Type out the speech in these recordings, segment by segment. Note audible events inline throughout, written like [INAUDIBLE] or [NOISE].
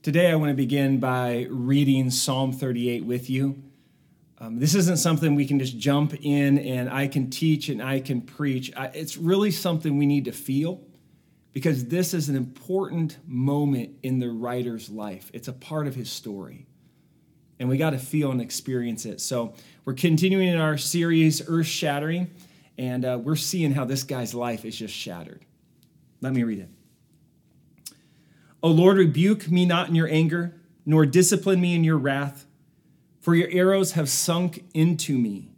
Today, I want to begin by reading Psalm 38 with you. Um, this isn't something we can just jump in and I can teach and I can preach. I, it's really something we need to feel because this is an important moment in the writer's life. It's a part of his story. And we got to feel and experience it. So, we're continuing in our series, Earth Shattering, and uh, we're seeing how this guy's life is just shattered. Let me read it. O Lord, rebuke me not in your anger, nor discipline me in your wrath, for your arrows have sunk into me,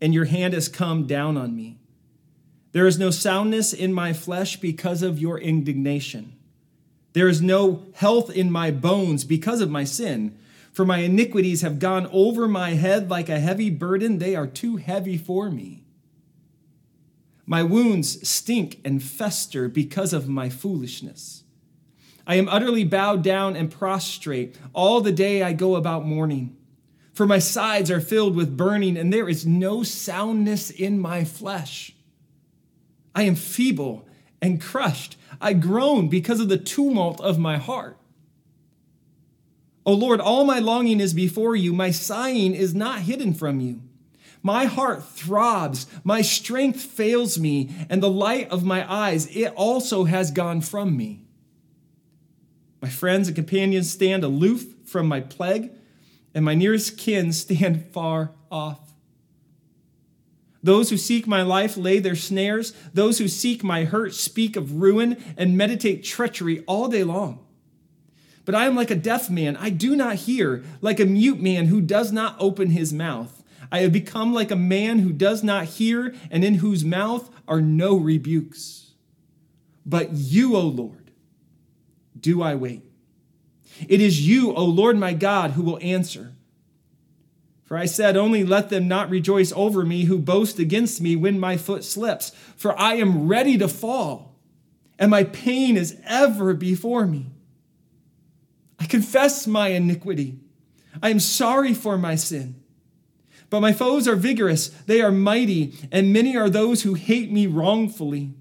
and your hand has come down on me. There is no soundness in my flesh because of your indignation. There is no health in my bones because of my sin. For my iniquities have gone over my head like a heavy burden, they are too heavy for me. My wounds stink and fester because of my foolishness. I am utterly bowed down and prostrate. All the day I go about mourning. For my sides are filled with burning, and there is no soundness in my flesh. I am feeble and crushed. I groan because of the tumult of my heart. O Lord, all my longing is before you. My sighing is not hidden from you. My heart throbs, my strength fails me, and the light of my eyes, it also has gone from me. My friends and companions stand aloof from my plague, and my nearest kin stand [LAUGHS] far off. Those who seek my life lay their snares. Those who seek my hurt speak of ruin and meditate treachery all day long. But I am like a deaf man. I do not hear, like a mute man who does not open his mouth. I have become like a man who does not hear and in whose mouth are no rebukes. But you, O Lord, do I wait. It is you, O Lord my God, who will answer. For I said, Only let them not rejoice over me who boast against me when my foot slips, for I am ready to fall, and my pain is ever before me. I confess my iniquity. I am sorry for my sin. But my foes are vigorous, they are mighty, and many are those who hate me wrongfully.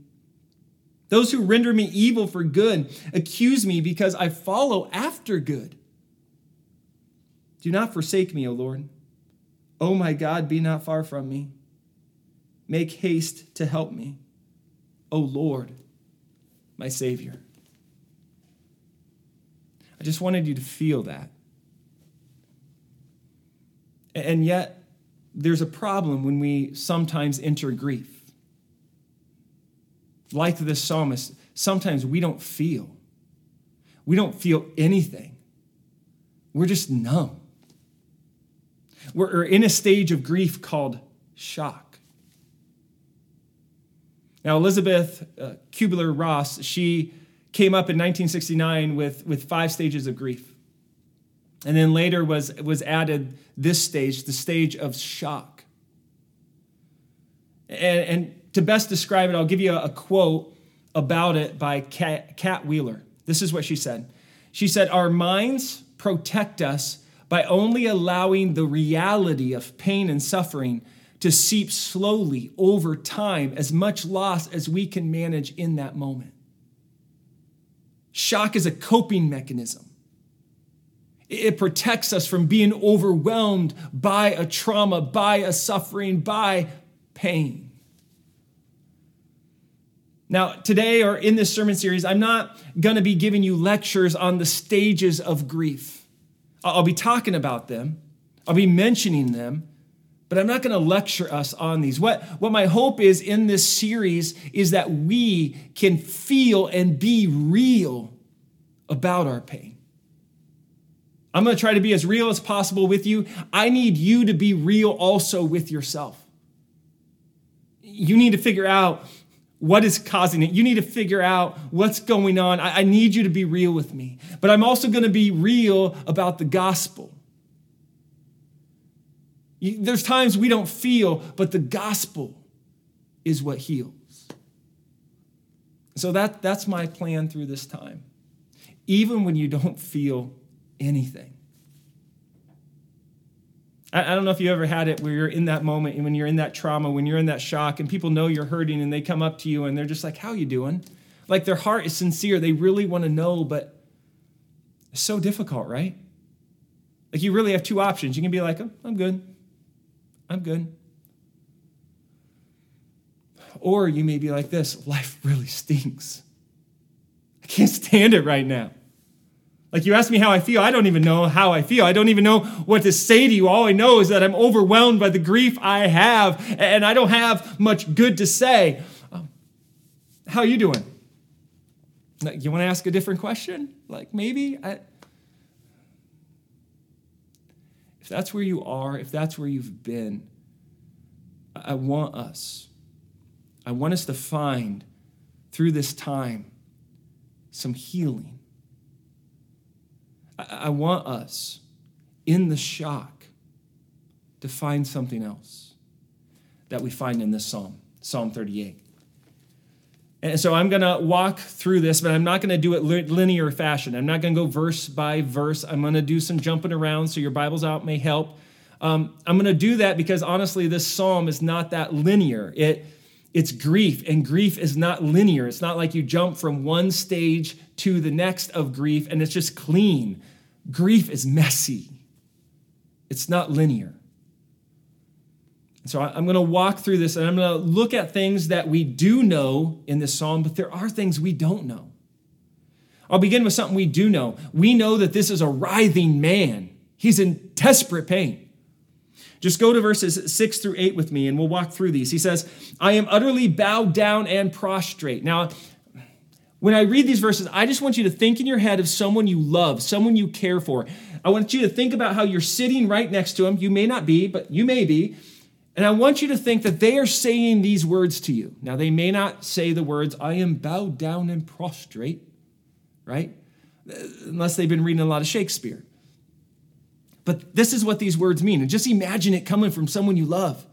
Those who render me evil for good accuse me because I follow after good. Do not forsake me, O Lord. O my God, be not far from me. Make haste to help me. O Lord, my Savior. I just wanted you to feel that. And yet, there's a problem when we sometimes enter grief. Like this psalmist, sometimes we don't feel. We don't feel anything. We're just numb. We're in a stage of grief called shock. Now, Elisabeth uh, Kubler Ross, she came up in 1969 with, with five stages of grief. And then later was, was added this stage, the stage of shock. And, and to best describe it, I'll give you a, a quote about it by Kat, Kat Wheeler. This is what she said. She said, Our minds protect us by only allowing the reality of pain and suffering to seep slowly over time, as much loss as we can manage in that moment. Shock is a coping mechanism. It protects us from being overwhelmed by a trauma, by a suffering, by pain. Now, today or in this sermon series, I'm not going to be giving you lectures on the stages of grief. I'll be talking about them, I'll be mentioning them, but I'm not going to lecture us on these. What, what my hope is in this series is that we can feel and be real about our pain. I'm going to try to be as real as possible with you. I need you to be real also with yourself. You need to figure out what is causing it. You need to figure out what's going on. I, I need you to be real with me. But I'm also going to be real about the gospel. You, there's times we don't feel, but the gospel is what heals. So that, that's my plan through this time. Even when you don't feel anything. I, don't know if you ever had it where you're in that moment and when you're in that trauma, when you're in that shock, and people know you're hurting and they come up to you and they're just like, How you doing? Like their heart is sincere. They really want to know, but It's so difficult, right? Like you really have two options. You can be like, oh, I'm good. I'm good. Or you may be like this life really stinks. I can't [LAUGHS] stand it right now. Like you ask me how I feel, I don't even know how I feel. I don't even know what to say to you. All I know is that I'm overwhelmed by the grief I have, and I don't have much good to say. Um, how are you doing? You want to ask a different question? Like maybe I, if that's where you are, if that's where you've been, I want us, I want us to find through this time some healing I want us in the shock to find something else that we find in this psalm, Psalm 38. And so I'm going to walk through this, but I'm not going to do it linear fashion. I'm not going to go verse by verse. I'm going to do some jumping around so your Bible's out may help. Um, I'm going to do that because honestly, this psalm is not that linear. It, it's grief, and grief is not linear. It's not like you jump from one stage to the next of grief and it's just clean. Grief is messy, it's not linear. So I'm going to walk through this and I'm going to look at things that we do know in this psalm, but there are things we don't know. I'll begin with something we do know. We know that this is a writhing man, he's in desperate pain. Just go to verses six through eight with me and we'll walk through these. He says, I am utterly bowed down and prostrate. Now, when I read these verses, I just want you to think in your head of someone you love, someone you care for. I want you to think about how you're sitting right next to them. You may not be, but you may be. And I want you to think that they are saying these words to you. Now, they may not say the words, I am bowed down and prostrate, right? Unless they've been reading a lot of Shakespeare. But this is what these words mean. And just imagine it coming from someone you love.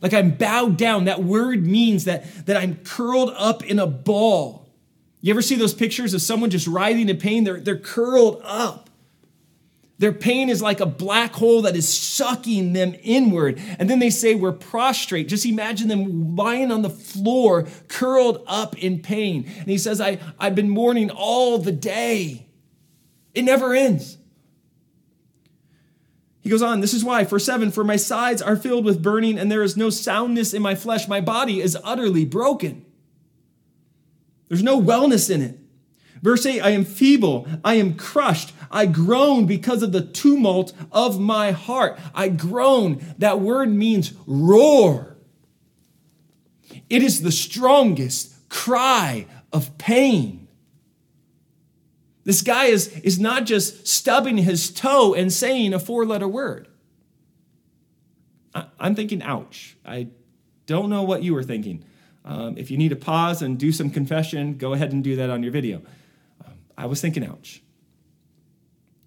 Like I'm bowed down. That word means that, that I'm curled up in a ball. You ever see those pictures of someone just writhing in pain? They're, they're curled up. Their pain is like a black hole that is sucking them inward. And then they say we're prostrate. Just imagine them lying on the floor, curled up in pain. And he says, I, I've been mourning all the day. It never ends. He goes on, this is why, for 7 For my sides are filled with burning, and there is no soundness in my flesh. My body is utterly broken. There's no wellness in it. Verse 8 I am feeble, I am crushed, I groan because of the tumult of my heart. I groan. That word means roar. It is the strongest cry of pain. This guy is, is not just stubbing his toe and saying a four letter word. I, am thinking, ouch. I don't know what you were thinking. Um, if you need to pause and do some confession, go ahead and do that on your video. Um, I was thinking, ouch.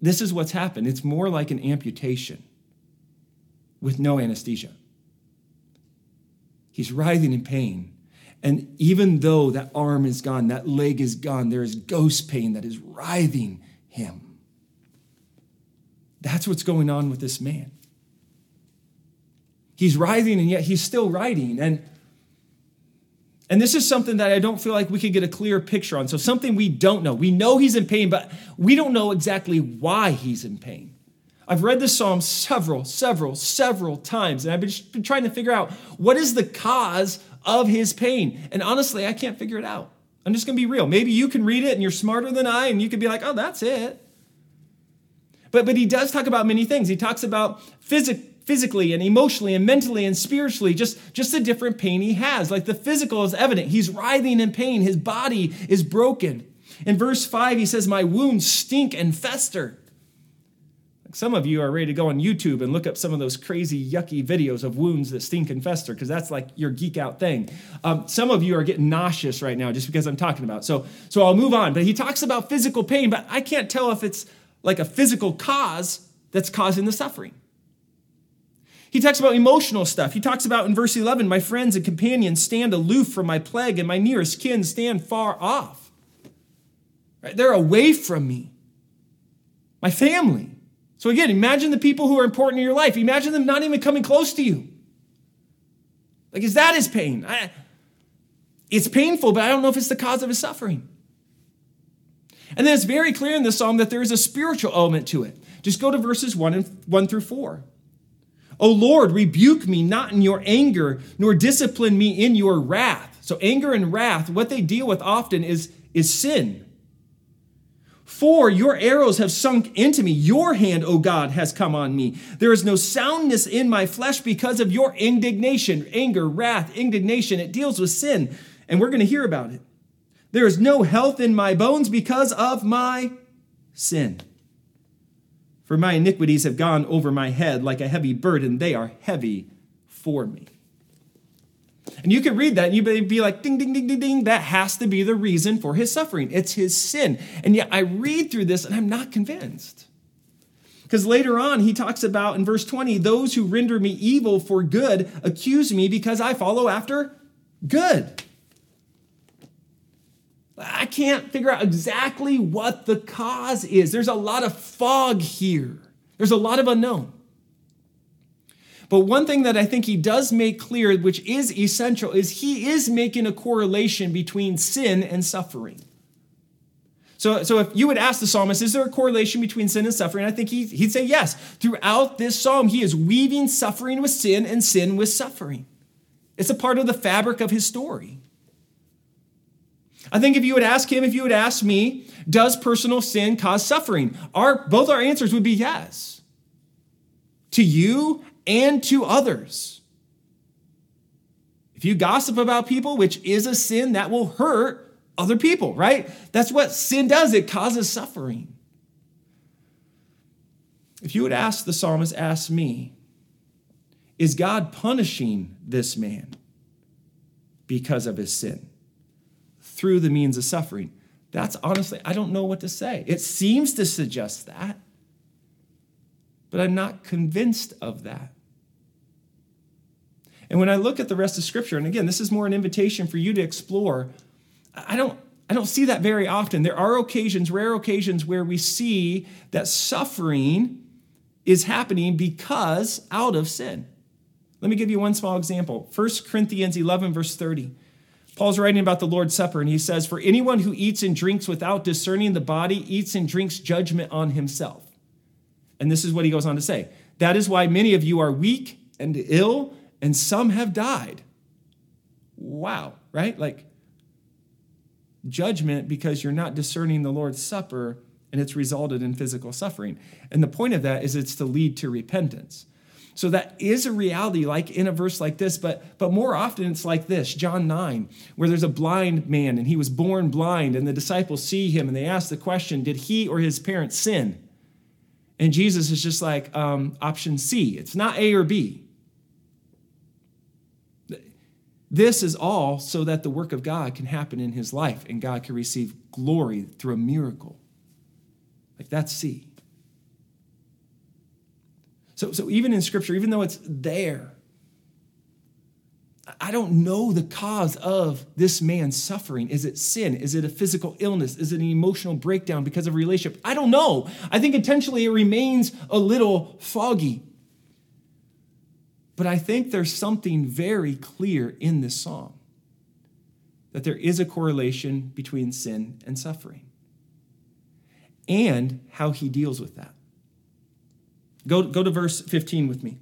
This is what's happened. It's more like an amputation with no anesthesia. He's writhing in pain and even though that arm is gone, that leg is gone, there is ghost pain that is writhing him. That's what's going on with this man. He's writhing and yet he's still writing. And, and this is something that I don't feel like we could get a clear picture on. So, something we don't know. We know he's in pain, but we don't know exactly why he's in pain. I've read this psalm several, several, several times, and I've been, trying to figure out what is the cause of his pain. And honestly, I can't figure it out. I'm just going to be real. Maybe you can read it and you're smarter than I, and you could be like, oh, that's it. But, but he does talk about many things. He talks about phys- physically and emotionally and mentally and spiritually, just, just the different pain he has. Like the physical is evident. He's writhing in pain, his body is broken. In verse 5, he says, My wounds stink and fester. Some of you are ready to go on YouTube and look up some of those crazy, yucky videos of wounds that stink and fester, because that's like your geek out thing. Um, some of you are getting nauseous right now just because I'm talking about. So, so I'll move on. But he talks about physical pain, but I can't tell if it's like a physical cause that's causing the suffering. He talks about emotional stuff. He talks about in verse 11, my friends and companions stand aloof from my plague, and my nearest kin stand far off. Right? They're away from me. My family. So again, imagine the people who are important in your life. Imagine them not even coming close to you. Like, is that his pain? I, it's painful, but I don't know if it's the cause of his suffering. And then it's very clear in this psalm that there is a spiritual element to it. Just go to verses 1 and 1 through 4. O Lord, rebuke me not in your anger, nor discipline me in your wrath. So anger and wrath, what they deal with often is, is sin. For your arrows have sunk into me. Your hand, O God, has come on me. There is no soundness in my flesh because of your indignation, anger, wrath, indignation. It deals with sin, and we're going to hear about it. There is no health in my bones because of my sin. For my iniquities have gone over my head like a heavy burden. They are heavy for me. And you could read that and you'd be like, ding, ding, ding, ding, ding. That has to be the reason for his suffering. It's his sin. And yet I read through this and I'm not convinced. Because later on, he talks about in verse 20, those who render me evil for good accuse me because I follow after good. I can't figure out exactly what the cause is. There's a lot of fog here, there's a lot of unknown. But one thing that I think he does make clear, which is essential, is he is making a correlation between sin and suffering. So, so if you would ask the psalmist, is there a correlation between sin and suffering? I think he, he'd say yes. Throughout this psalm, he is weaving suffering with sin and sin with suffering. It's a part of the fabric of his story. I think if you would ask him, if you would ask me, does personal sin cause suffering? Our, both our answers would be yes. To you and to others. If you gossip about people, which is a sin, that will hurt other people, right? That's what sin does, it causes suffering. If you would ask the psalmist, ask me, is God punishing this man because of his sin? through the means of suffering. That's honestly, I don't know what to say. It seems to suggest that, but I'm not convinced of that. And when I look at the rest of Scripture, and again, this is more an invitation for you to explore, I don't, I don't see that very often. There are occasions, rare occasions, where we see that suffering is happening because out of sin. Let me give you one small example. 1 Corinthians 11, verse 30. Paul's writing about the Lord's Supper, and he says, For anyone who eats and drinks without discerning the body eats and drinks judgment on himself. And this is what he goes on to say That is why many of you are weak and ill, and some have died. Wow, right? Like judgment because you're not discerning the Lord's Supper, and it's resulted in physical suffering. And the point of that is it's to lead to repentance. So that is a reality, like in a verse like this, but, but more often it's like this John 9, where there's a blind man and he was born blind, and the disciples see him and they ask the question Did he or his parents sin? And Jesus is just like, um, option C. It's not A or B. This is all so that the work of God can happen in his life and God can receive glory through a miracle. Like that's C. So, so even in Scripture, even though it's there, I don't know the cause of this man's suffering. Is it sin? Is it a physical illness? Is it an emotional breakdown because of a relationship? I don't know. I think intentionally it remains a little foggy. But I think there's something very clear in this song that there is a correlation between sin and suffering and how he deals with that. Go, go to verse 15 with me.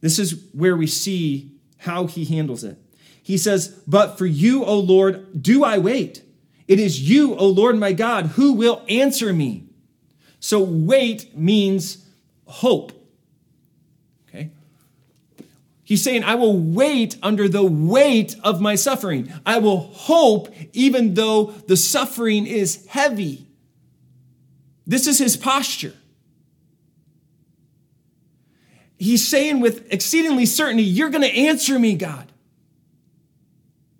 This is where we see how he handles it. He says, But for you, O Lord, do I wait. It is you, O Lord my God, who will answer me. So wait means hope. Okay? He's saying, I will wait under the weight of my suffering. I will hope even though the suffering is heavy. This is his posture he's saying with exceedingly certainty, You're going to answer me, God.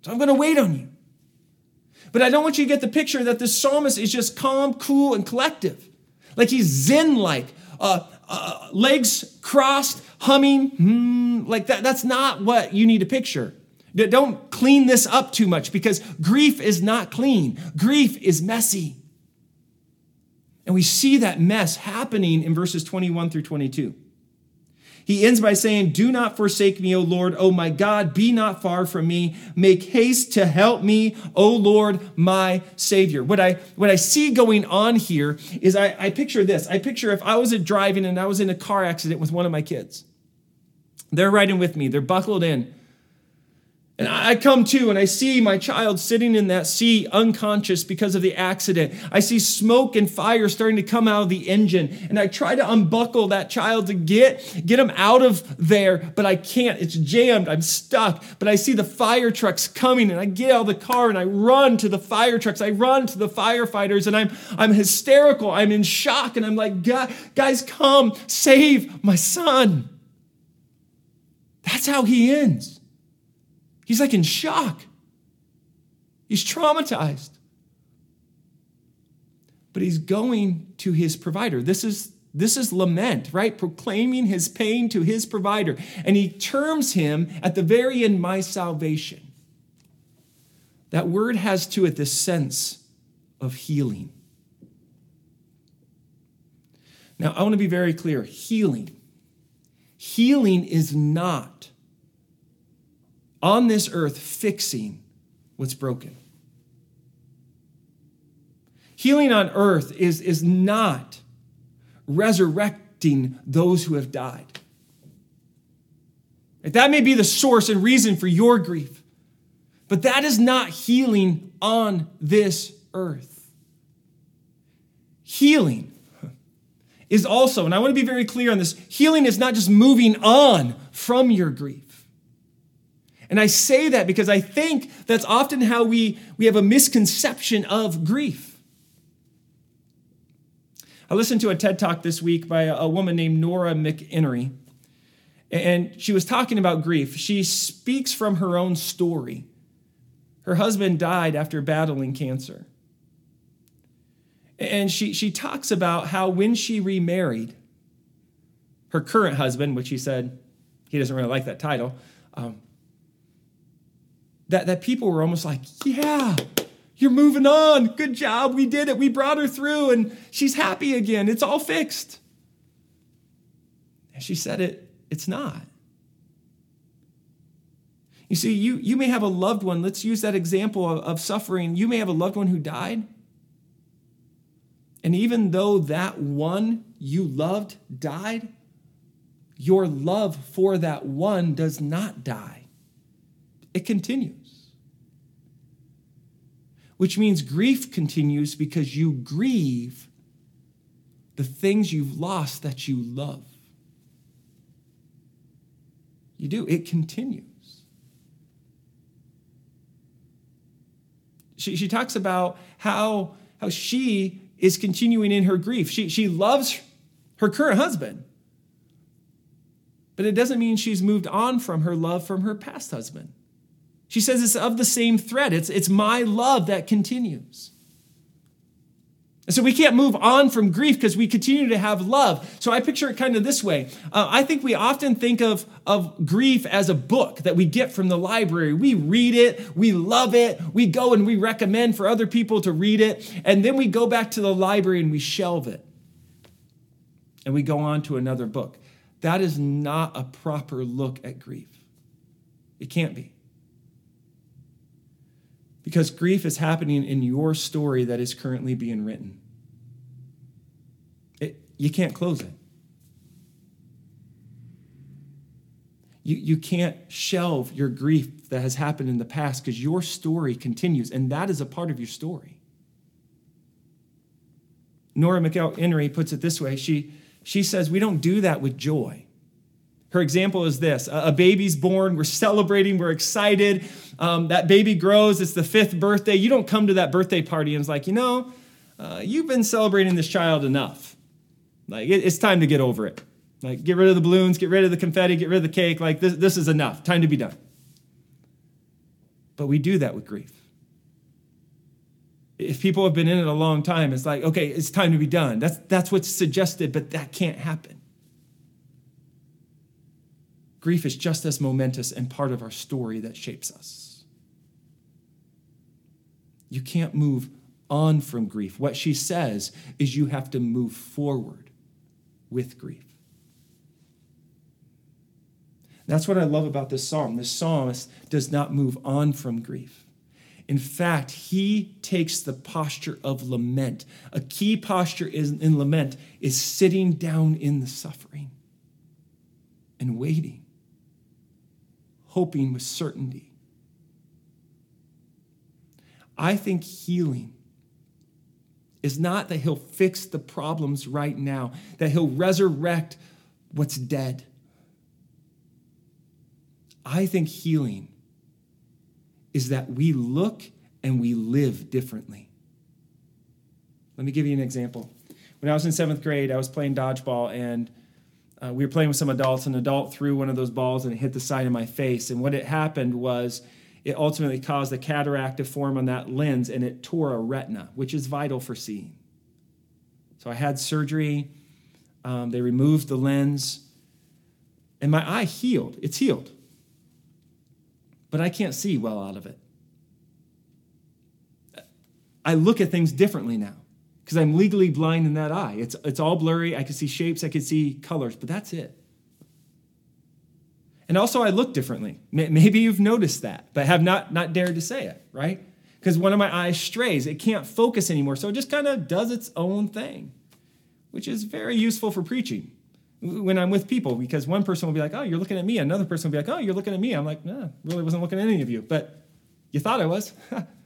So I'm going to wait on you. But I don't want you to get the picture that this psalmist is just calm, cool, and collective. Like he's zen like, uh, uh, legs crossed, humming, hmm, like that. That's not what you need to picture. Don't clean this up too much because grief is not clean, grief is messy. And we see that mess happening in verses 21 through 22. He ends by saying, Do not forsake me, O Lord. O my God, be not far from me. Make haste to help me, O Lord, my Savior. What I, what I see going on here is I, I picture this. I picture if I was driving and I was in a car accident with one of my kids. They're riding with me, they're buckled in. And I come to and I see my child sitting in that seat unconscious because of the accident. I see smoke and fire starting to come out of the engine. And I try to unbuckle that child to get, get him out of there, but I can't. It's jammed. I'm stuck. But I see the fire trucks coming and I get out of the car and I run to the fire trucks. I run to the firefighters and I'm, I'm hysterical. I'm in shock and I'm like, guys, come save my son. That's how he ends. He's like in shock. He's traumatized. But he's going to his provider. This is this is lament, right? Proclaiming his pain to his provider. And he terms him at the very end, my salvation. That word has to it this sense of healing. Now, I want to be very clear healing. Healing is not on this earth fixing what's broken. Healing on earth is, is not resurrecting those who have died. That may be the source and reason for your grief, but that is not healing on this earth. Healing is also, and I want to be very clear on this healing is not just moving on from your grief. And I say that because I think that's often how we, we have a misconception of grief. I listened to a TED talk this week by a, woman named Nora McInerny, and she was talking about grief. She speaks from her own story. Her husband died after battling cancer. And she, she talks about how when she remarried, her current husband, which he said he doesn't really like that title, um, that, that people were almost like, yeah, you're moving on. Good job. We did it. We brought her through and she's happy again. It's all fixed. And she said it, it's not. You see, you, you may have a loved one. Let's use that example of, of suffering. You may have a loved one who died. And even though that one you loved died, your love for that one does not die. It continues which means grief continues because you grieve the things you've lost that you love. You do, it continues. She, she talks about how, how she is continuing in her grief. She, she loves her current husband, but it doesn't mean she's moved on from her love from her past husband. She says it's of the same thread. It's, it's my love that continues. And so we can't move on from grief because we continue to have love. So I picture it kind of this way. Uh, I think we often think of, of grief as a book that we get from the library. We read it, we love it, we go and we recommend for other people to read it, and then we go back to the library and we shelve it. And we go on to another book. That is not a proper look at grief. It can't be. Because grief is happening in your story that is currently being written. It, you can't close it. You, you can't shelve your grief that has happened in the past because your story continues, and that is a part of your story. Nora McInerny puts it this way she, she says, We don't do that with joy. Her example is this a baby's born, we're celebrating, we're excited. Um, that baby grows, it's the fifth birthday. You don't come to that birthday party and it's like, you know, uh, you've been celebrating this child enough. Like, it, it's time to get over it. Like, get rid of the balloons, get rid of the confetti, get rid of the cake. Like, this, this is enough. Time to be done. But we do that with grief. If people have been in it a long time, it's like, okay, it's time to be done. That's, that's what's suggested, but that can't happen. Grief is just as momentous and part of our story that shapes us. You can't move on from grief. What she says is you have to move forward with grief. That's what I love about this psalm. This psalmist does not move on from grief. In fact, he takes the posture of lament. A key posture in lament is sitting down in the suffering and waiting, hoping with certainty. I think healing is not that he'll fix the problems right now, that he'll resurrect what's dead. I think healing is that we look and we live differently. Let me give you an example. When I was in seventh grade, I was playing dodgeball and uh, we were playing with some adults. And an adult threw one of those balls and it hit the side of my face. And what had happened was it ultimately caused a cataract to form on that lens and it tore a retina, which is vital for seeing. So I had surgery. Um, they removed the lens and my eye healed. It's healed but I can't see well out of it. I look at things differently now because I'm legally blind in that eye. It's, it's all blurry. I can see shapes, I can see colors, but that's it. And also, I look differently. Maybe you've noticed that, but have not, not dared to say it, right? Because one of my eyes strays. It can't focus anymore. So it just kind of does its own thing, which is very useful for preaching when I'm with people because one person will be like, "Oh, you're looking at me." Another person will be like, "Oh, you're looking at me." I'm like, "No, really wasn't looking at any of you, but you thought I was." [LAUGHS]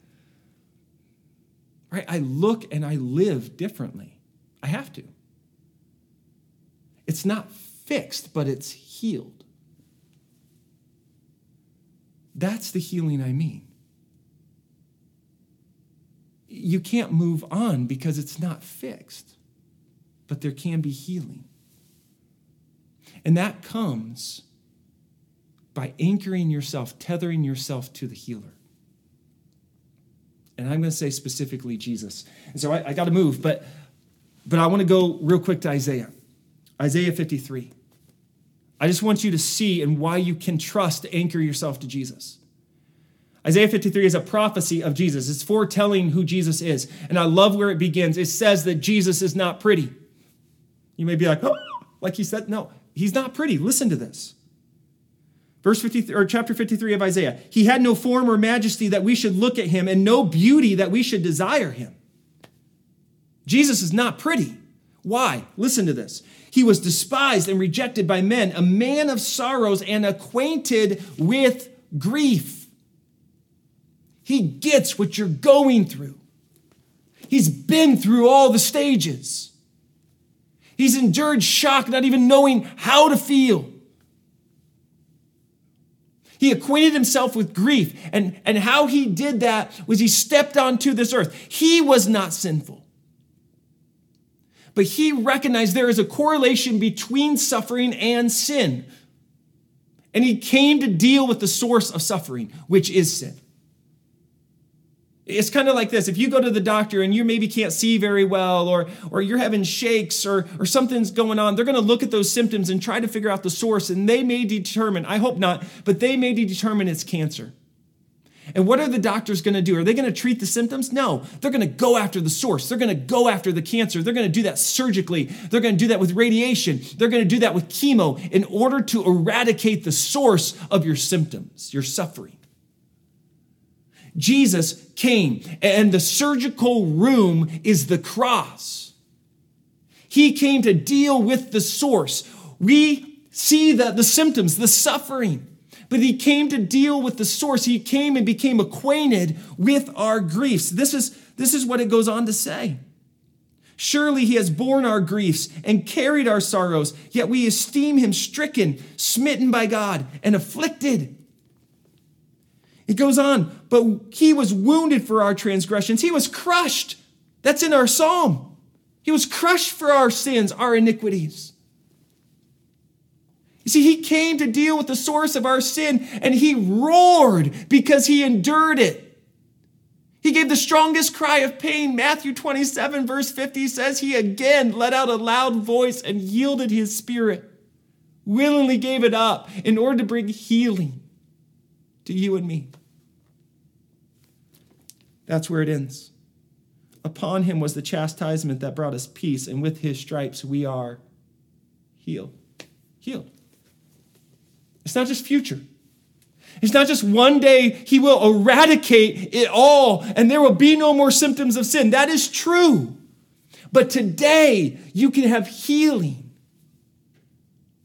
right? I look and I live differently. I have to. It's not fixed, but it's healed. That's the healing I mean. You can't move on because it's not fixed, but there can be healing. And that comes by anchoring yourself, tethering yourself to the healer. And I'm going to say specifically Jesus. And so I, I got to move, but, but I want to go real quick to Isaiah. Isaiah 53. I just want you to see and why you can trust to anchor yourself to Jesus. Isaiah 53 is a prophecy of Jesus. It's foretelling who Jesus is. And I love where it begins. It says that Jesus is not pretty. You may be like, oh, like he said, no, He's not pretty. Listen to this. Verse 50 or chapter 53 of Isaiah. He had no form or majesty that we should look at him and no beauty that we should desire him. Jesus is not pretty. Why? Listen to this. He was despised and rejected by men, a man of sorrows and acquainted with grief. He gets what you're going through. He's been through all the stages. He's endured shock, not even knowing how to feel. He acquainted himself with grief. And, and how he did that was he stepped onto this earth. He was not sinful. But he recognized there is a correlation between suffering and sin. And he came to deal with the source of suffering, which is sin. It's kind of like this. If you go to the doctor and you maybe can't see very well, or, or you're having shakes, or, or something's going on, they're going to look at those symptoms and try to figure out the source, and they may determine, I hope not, but they may determine it's cancer. And what are the doctors going to do? Are they going to treat the symptoms? No, they're going to go after the source. They're going to go after the cancer. They're going to do that surgically. They're going to do that with radiation. They're going to do that with chemo in order to eradicate the source of your symptoms, your suffering. Jesus came, and the surgical room is the cross. He came to deal with the source. We see the, the symptoms, the suffering, but he came to deal with the source. He came and became acquainted with our griefs. This is, this is what it goes on to say. Surely he has borne our griefs and carried our sorrows, yet we esteem him stricken, smitten by God, and afflicted. It goes on, but he was wounded for our transgressions. He was crushed. That's in our psalm. He was crushed for our sins, our iniquities. You see, he came to deal with the source of our sin and he roared because he endured it. He gave the strongest cry of pain. Matthew 27, verse 50 says he again let out a loud voice and yielded his spirit, willingly gave it up in order to bring healing to you and me. That's where it ends. Upon him was the chastisement that brought us peace, and with his stripes we are healed. Healed. It's not just future. It's not just one day he will eradicate it all and there will be no more symptoms of sin. That is true. But today you can have healing.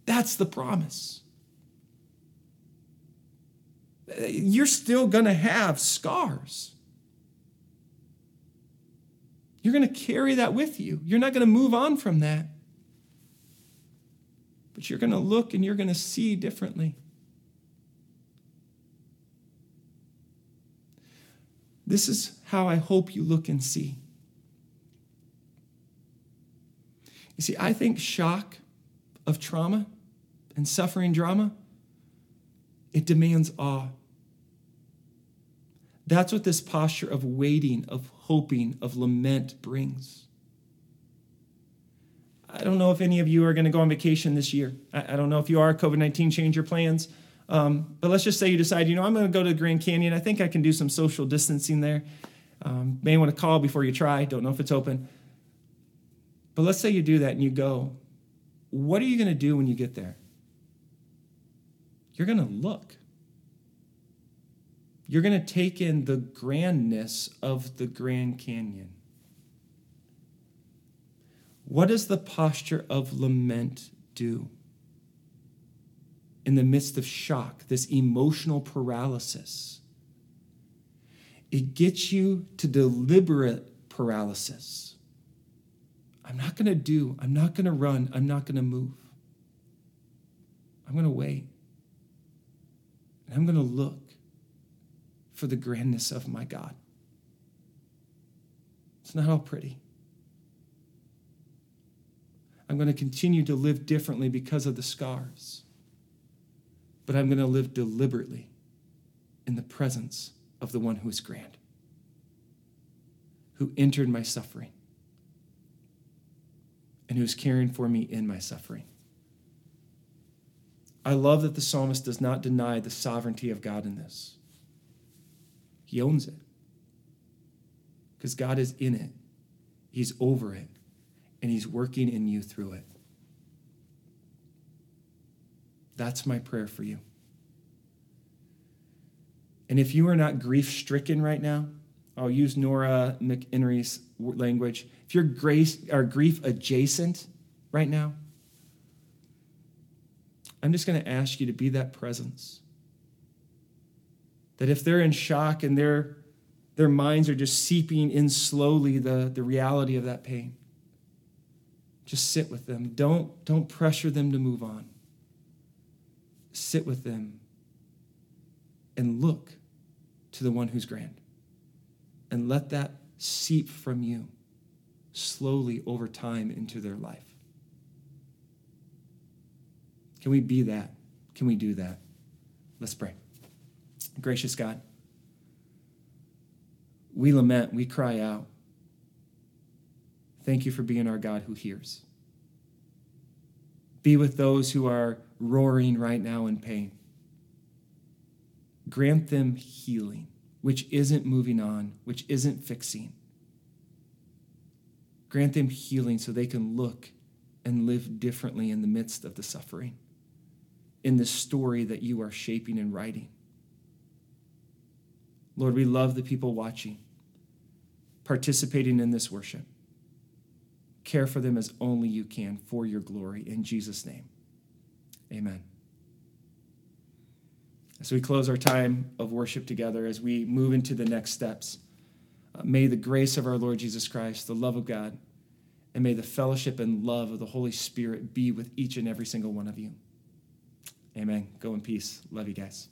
That's the promise. You're still going to have scars. You're going to carry that with you. You're not going to move on from that. But you're going to look and you're going to see differently. This is how I hope you look and see. You see, I think shock of trauma and suffering drama, it demands awe. That's what this posture of waiting, of hoping, of lament brings. I don't know if any of you are going to go on vacation this year. I, don't know if you are. COVID 19 change your plans. Um, but let's just say you decide, you know, I'm going to go to the Grand Canyon. I think I can do some social distancing there. Um, may want to call before you try. Don't know if it's open. But let's say you do that and you go. What are you going to do when you get there? You're going to look. You're going to take in the grandness of the Grand Canyon. What does the posture of lament do? In the midst of shock, this emotional paralysis, it gets you to deliberate paralysis. I'm not going to do, I'm not going to run, I'm not going to move. I'm going to wait. And I'm going to look for the grandness of my God. It's not all pretty. I'm going to continue to live differently because of the scars, but I'm going to live deliberately in the presence of the one who is grand, who entered my suffering, and who is caring for me in my suffering. I love that the psalmist does not deny the sovereignty of God in this. He owns it. Because God is in it, He's over it, and He's working in you through it. That's my prayer for you. And if you are not grief stricken right now, I'll use Nora McInerny's language. If you're grace or grief adjacent right now, I'm just going to ask you to be that presence that if they're in shock and their, their minds are just seeping in slowly the, the reality of that pain, just sit with them. Don't, don't pressure them to move on. Sit with them and look to the one who's grand. And let that seep from you slowly over time into their life. Can we be that? Can we do that? Let's pray. Gracious God, we lament, we cry out. Thank you for being our God who hears. Be with those who are roaring right now in pain. Grant them healing, which isn't moving on, which isn't fixing. Grant them healing so they can look and live differently in the midst of the suffering, in the story that you are shaping and writing. Lord, we love the people watching, participating in this worship. Care for them as only you can for your glory. In Jesus' name, amen. As we close our time of worship together, as we move into the next steps, uh, may the grace of our Lord Jesus Christ, the love of God, and may the fellowship and love of the Holy Spirit be with each and every single one of you. Amen. Go in peace. Love you guys.